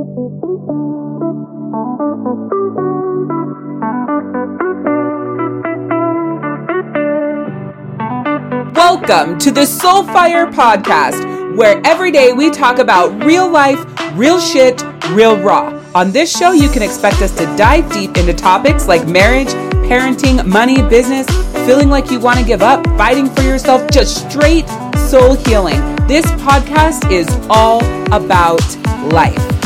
Welcome to the Soulfire Podcast, where every day we talk about real life, real shit, real raw. On this show, you can expect us to dive deep into topics like marriage, parenting, money, business, feeling like you want to give up, fighting for yourself, just straight soul healing. This podcast is all about life.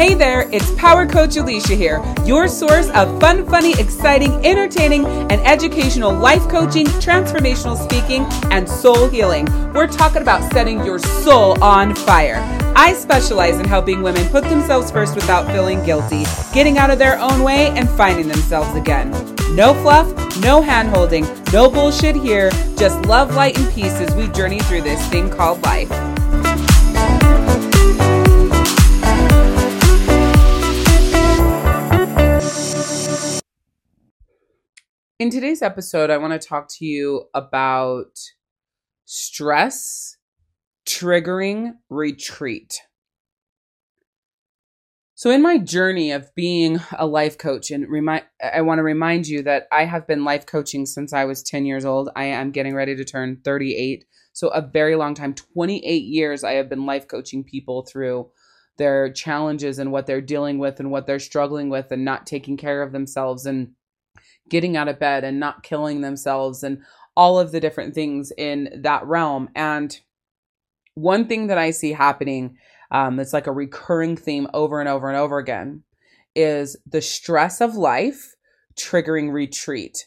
Hey there, it's Power Coach Alishia here, your source of fun, funny, exciting, entertaining, and educational life coaching, transformational speaking, and soul healing. We're talking about setting your soul on fire. I specialize in helping women put themselves first without feeling guilty, getting out of their own way, and finding themselves again. No fluff, no hand holding, no bullshit here, just love, light, and peace as we journey through this thing called life. In today's episode, I want to talk to you about stress triggering retreat. So, in my journey of being a life coach, and remind, I want to remind you that I have been life coaching since I was 10 years old. I am getting ready to turn 38. So, a very long time 28 years, I have been life coaching people through their challenges and what they're dealing with and what they're struggling with and not taking care of themselves and getting out of bed and not killing themselves and all of the different things in that realm. And one thing that I see happening, um, it's like a recurring theme over and over and over again, is the stress of life triggering retreat.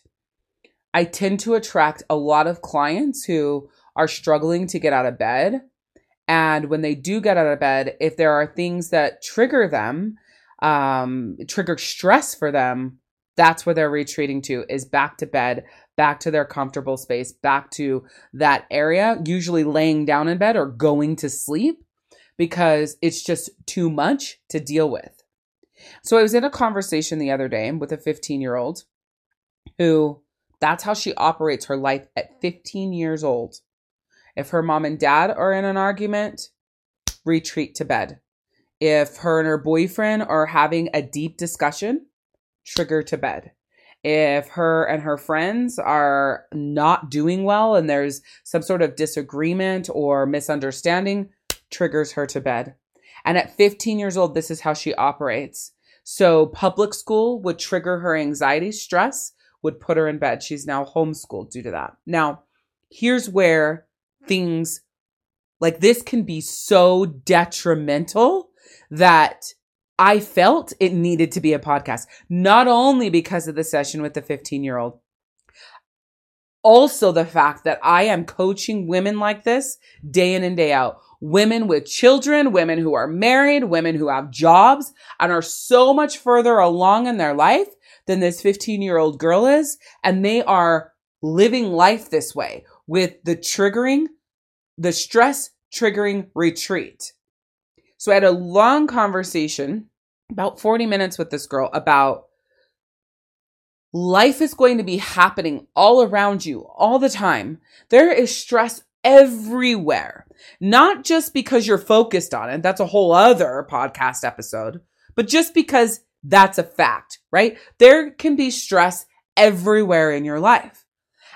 I tend to attract a lot of clients who are struggling to get out of bed. And when they do get out of bed, if there are things that trigger them, um, trigger stress for them, that's where they're retreating to is back to bed back to their comfortable space back to that area usually laying down in bed or going to sleep because it's just too much to deal with. So i was in a conversation the other day with a 15 year old who that's how she operates her life at 15 years old. If her mom and dad are in an argument retreat to bed. If her and her boyfriend are having a deep discussion trigger to bed. If her and her friends are not doing well and there's some sort of disagreement or misunderstanding, triggers her to bed. And at 15 years old, this is how she operates. So, public school would trigger her anxiety, stress, would put her in bed. She's now homeschooled due to that. Now, here's where things like this can be so detrimental that I felt it needed to be a podcast, not only because of the session with the 15 year old, also the fact that I am coaching women like this day in and day out. Women with children, women who are married, women who have jobs and are so much further along in their life than this 15 year old girl is. And they are living life this way with the triggering, the stress triggering retreat. So I had a long conversation, about 40 minutes with this girl about life is going to be happening all around you all the time. There is stress everywhere, not just because you're focused on it. That's a whole other podcast episode, but just because that's a fact, right? There can be stress everywhere in your life.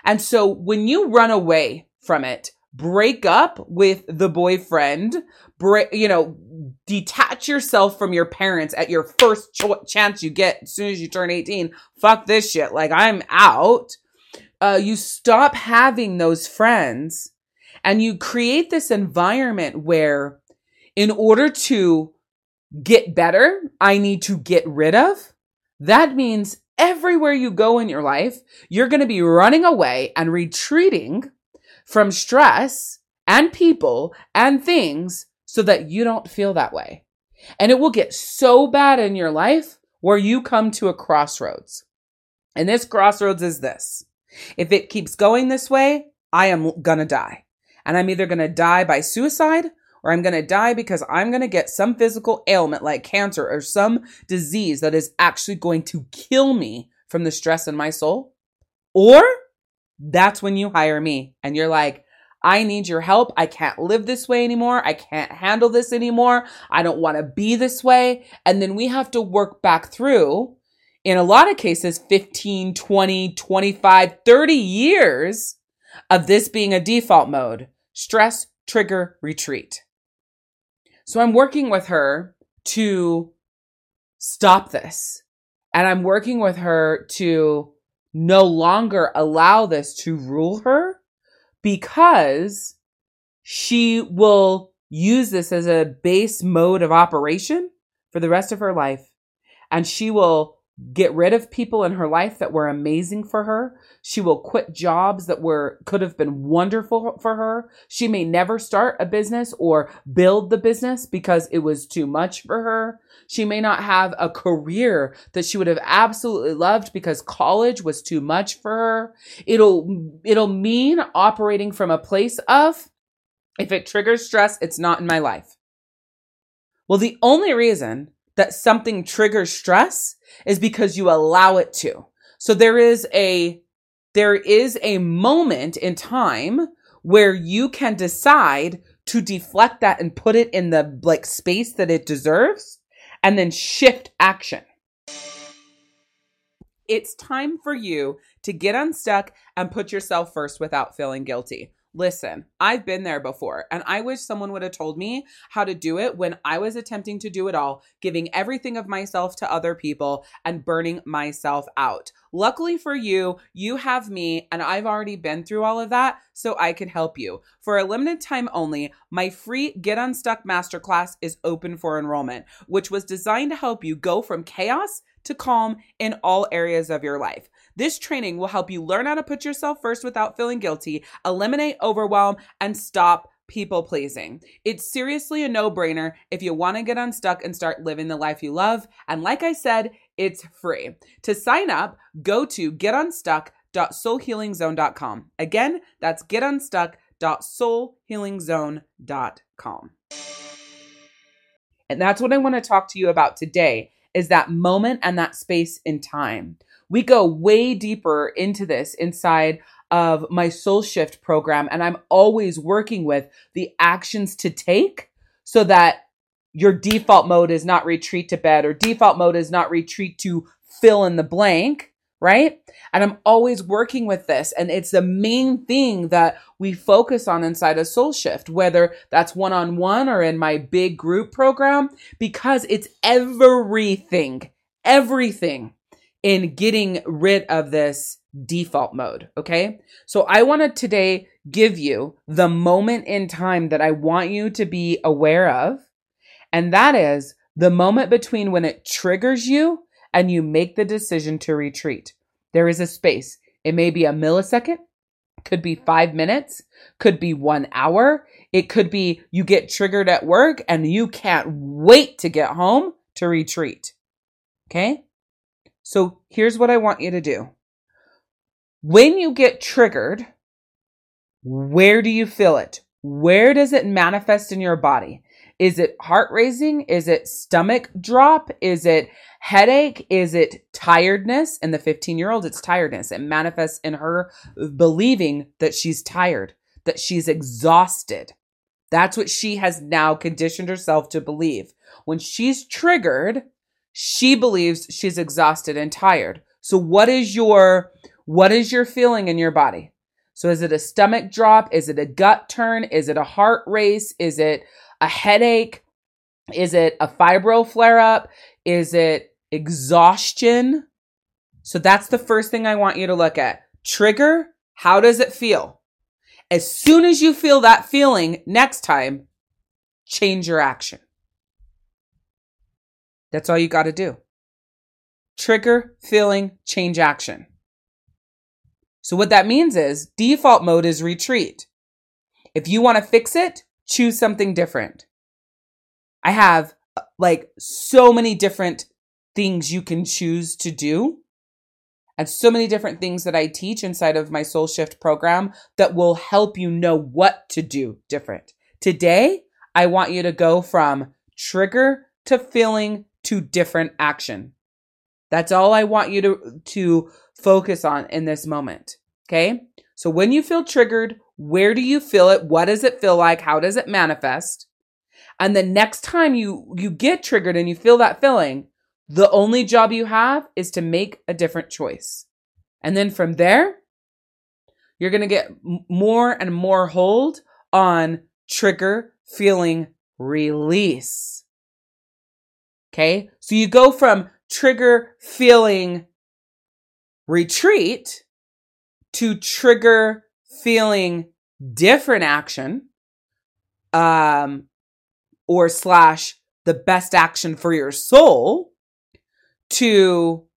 And so when you run away from it, break up with the boyfriend, break, you know, detach yourself from your parents at your first ch- chance you get as soon as you turn 18. Fuck this shit. Like I'm out. Uh, you stop having those friends and you create this environment where in order to get better, I need to get rid of. That means everywhere you go in your life, you're going to be running away and retreating from stress and people and things so that you don't feel that way. And it will get so bad in your life where you come to a crossroads. And this crossroads is this. If it keeps going this way, I am gonna die. And I'm either gonna die by suicide or I'm gonna die because I'm gonna get some physical ailment like cancer or some disease that is actually going to kill me from the stress in my soul. Or that's when you hire me and you're like, I need your help. I can't live this way anymore. I can't handle this anymore. I don't want to be this way. And then we have to work back through, in a lot of cases, 15, 20, 25, 30 years of this being a default mode stress, trigger, retreat. So I'm working with her to stop this. And I'm working with her to no longer allow this to rule her because she will use this as a base mode of operation for the rest of her life. And she will get rid of people in her life that were amazing for her. She will quit jobs that were could have been wonderful for her. She may never start a business or build the business because it was too much for her. She may not have a career that she would have absolutely loved because college was too much for her. It'll it'll mean operating from a place of if it triggers stress, it's not in my life. Well, the only reason that something triggers stress is because you allow it to. So there is a there is a moment in time where you can decide to deflect that and put it in the like space that it deserves and then shift action. It's time for you to get unstuck and put yourself first without feeling guilty. Listen, I've been there before, and I wish someone would have told me how to do it when I was attempting to do it all, giving everything of myself to other people and burning myself out. Luckily for you, you have me, and I've already been through all of that, so I can help you. For a limited time only, my free Get Unstuck Masterclass is open for enrollment, which was designed to help you go from chaos to calm in all areas of your life. This training will help you learn how to put yourself first without feeling guilty, eliminate overwhelm, and stop people pleasing. It's seriously a no brainer if you want to get unstuck and start living the life you love. And like I said, it's free. To sign up, go to getunstuck.soulhealingzone.com. Again, that's getunstuck.soulhealingzone.com. And that's what I want to talk to you about today is that moment and that space in time. We go way deeper into this inside of my soul shift program and I'm always working with the actions to take so that your default mode is not retreat to bed or default mode is not retreat to fill in the blank right? And I'm always working with this. And it's the main thing that we focus on inside a soul shift, whether that's one on one or in my big group program, because it's everything, everything in getting rid of this default mode. Okay. So I want to today give you the moment in time that I want you to be aware of. And that is the moment between when it triggers you and you make the decision to retreat. There is a space. It may be a millisecond, could be five minutes, could be one hour. It could be you get triggered at work and you can't wait to get home to retreat. Okay? So here's what I want you to do. When you get triggered, where do you feel it? Where does it manifest in your body? Is it heart raising? Is it stomach drop? Is it headache? Is it tiredness? In the 15 year old, it's tiredness. It manifests in her believing that she's tired, that she's exhausted. That's what she has now conditioned herself to believe. When she's triggered, she believes she's exhausted and tired. So what is your what is your feeling in your body? So is it a stomach drop? Is it a gut turn? Is it a heart race? Is it a headache? Is it a fibro flare up? Is it exhaustion? So that's the first thing I want you to look at. Trigger, how does it feel? As soon as you feel that feeling next time, change your action. That's all you got to do. Trigger, feeling, change action. So what that means is default mode is retreat. If you want to fix it, choose something different. I have uh, like so many different things you can choose to do and so many different things that I teach inside of my Soul Shift program that will help you know what to do different. Today, I want you to go from trigger to feeling to different action. That's all I want you to, to focus on in this moment. Okay. So when you feel triggered, Where do you feel it? What does it feel like? How does it manifest? And the next time you you get triggered and you feel that feeling, the only job you have is to make a different choice. And then from there, you're going to get more and more hold on trigger feeling release. Okay. So you go from trigger feeling retreat to trigger feeling different action um or slash the best action for your soul to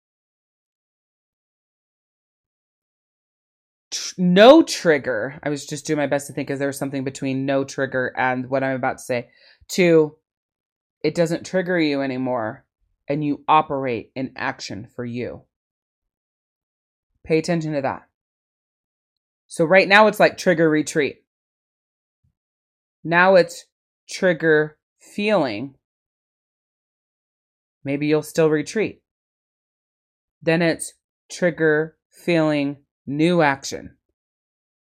tr- no trigger. I was just doing my best to think is there something between no trigger and what I'm about to say. To it doesn't trigger you anymore and you operate in action for you. Pay attention to that. So right now it's like trigger retreat. Now it's trigger feeling. Maybe you'll still retreat. Then it's trigger feeling new action.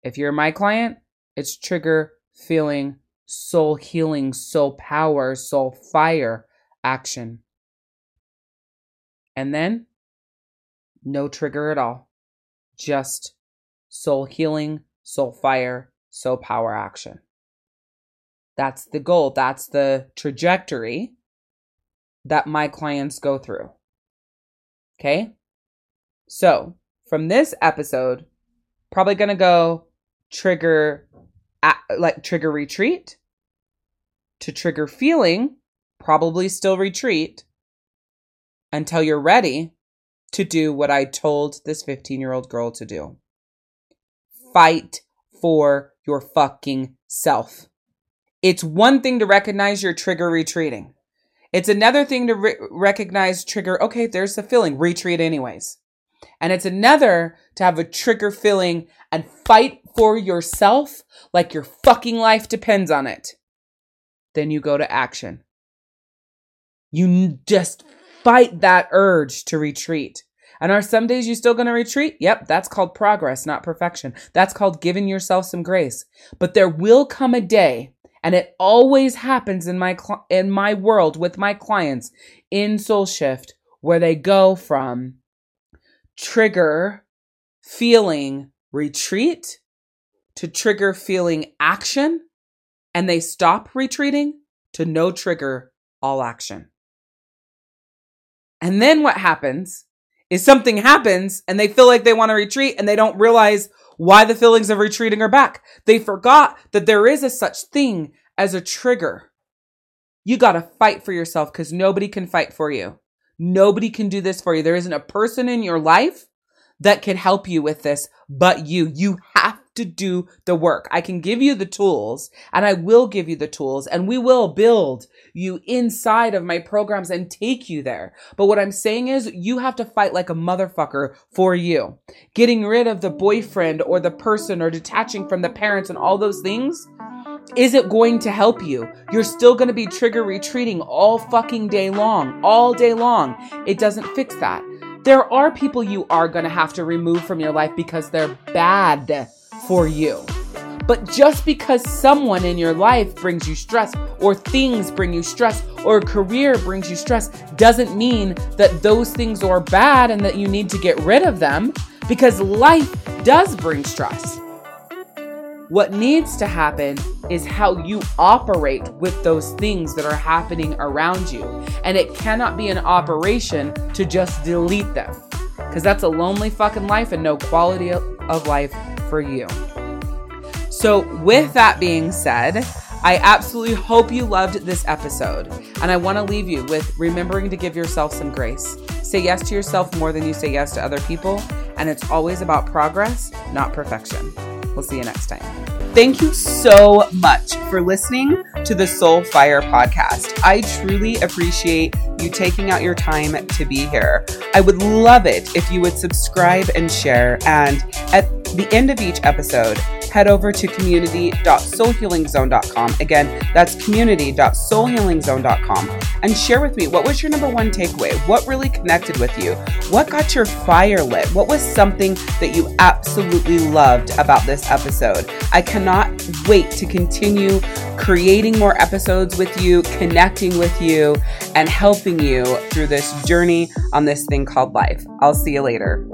If you're my client, it's trigger feeling soul healing, soul power, soul fire action. And then no trigger at all. Just soul healing, soul fire, soul power action. That's the goal. That's the trajectory that my clients go through. Okay. So from this episode, probably going to go trigger, like trigger retreat to trigger feeling, probably still retreat until you're ready to do what I told this 15 year old girl to do fight for your fucking self. It's one thing to recognize your trigger retreating. It's another thing to re- recognize trigger, okay, there's the feeling, retreat anyways. And it's another to have a trigger feeling and fight for yourself like your fucking life depends on it. Then you go to action. You just fight that urge to retreat. And are some days you still going to retreat? Yep, that's called progress, not perfection. That's called giving yourself some grace. But there will come a day, and it always happens in my cl- in my world with my clients in Soul Shift where they go from trigger feeling retreat to trigger feeling action and they stop retreating to no trigger all action. And then what happens is something happens and they feel like they want to retreat and they don't realize why the feelings of retreating are back. They forgot that there is a such thing as a trigger. You got to fight for yourself because nobody can fight for you. Nobody can do this for you. There isn't a person in your life that can help you with this but you. You have to do the work. I can give you the tools and I will give you the tools and we will build you inside of my programs and take you there. But what I'm saying is you have to fight like a motherfucker for you. Getting rid of the boyfriend or the person or detaching from the parents and all those things is it going to help you? You're still going to be trigger retreating all fucking day long, all day long. It doesn't fix that. There are people you are going to have to remove from your life because they're bad for you. But just because someone in your life brings you stress, or things bring you stress, or a career brings you stress, doesn't mean that those things are bad and that you need to get rid of them because life does bring stress. What needs to happen is how you operate with those things that are happening around you. And it cannot be an operation to just delete them because that's a lonely fucking life and no quality of life for you. So, with that being said, I absolutely hope you loved this episode. And I want to leave you with remembering to give yourself some grace. Say yes to yourself more than you say yes to other people. And it's always about progress, not perfection. We'll see you next time. Thank you so much for listening to the Soul Fire podcast. I truly appreciate you taking out your time to be here. I would love it if you would subscribe and share. And at the end of each episode, head over to community.soulhealingzone.com. Again, that's community.soulhealingzone.com and share with me what was your number one takeaway? What really connected with you? What got your fire lit? What was something that you absolutely loved about this episode? I cannot wait to continue creating more episodes with you, connecting with you, and helping you through this journey on this thing called life. I'll see you later.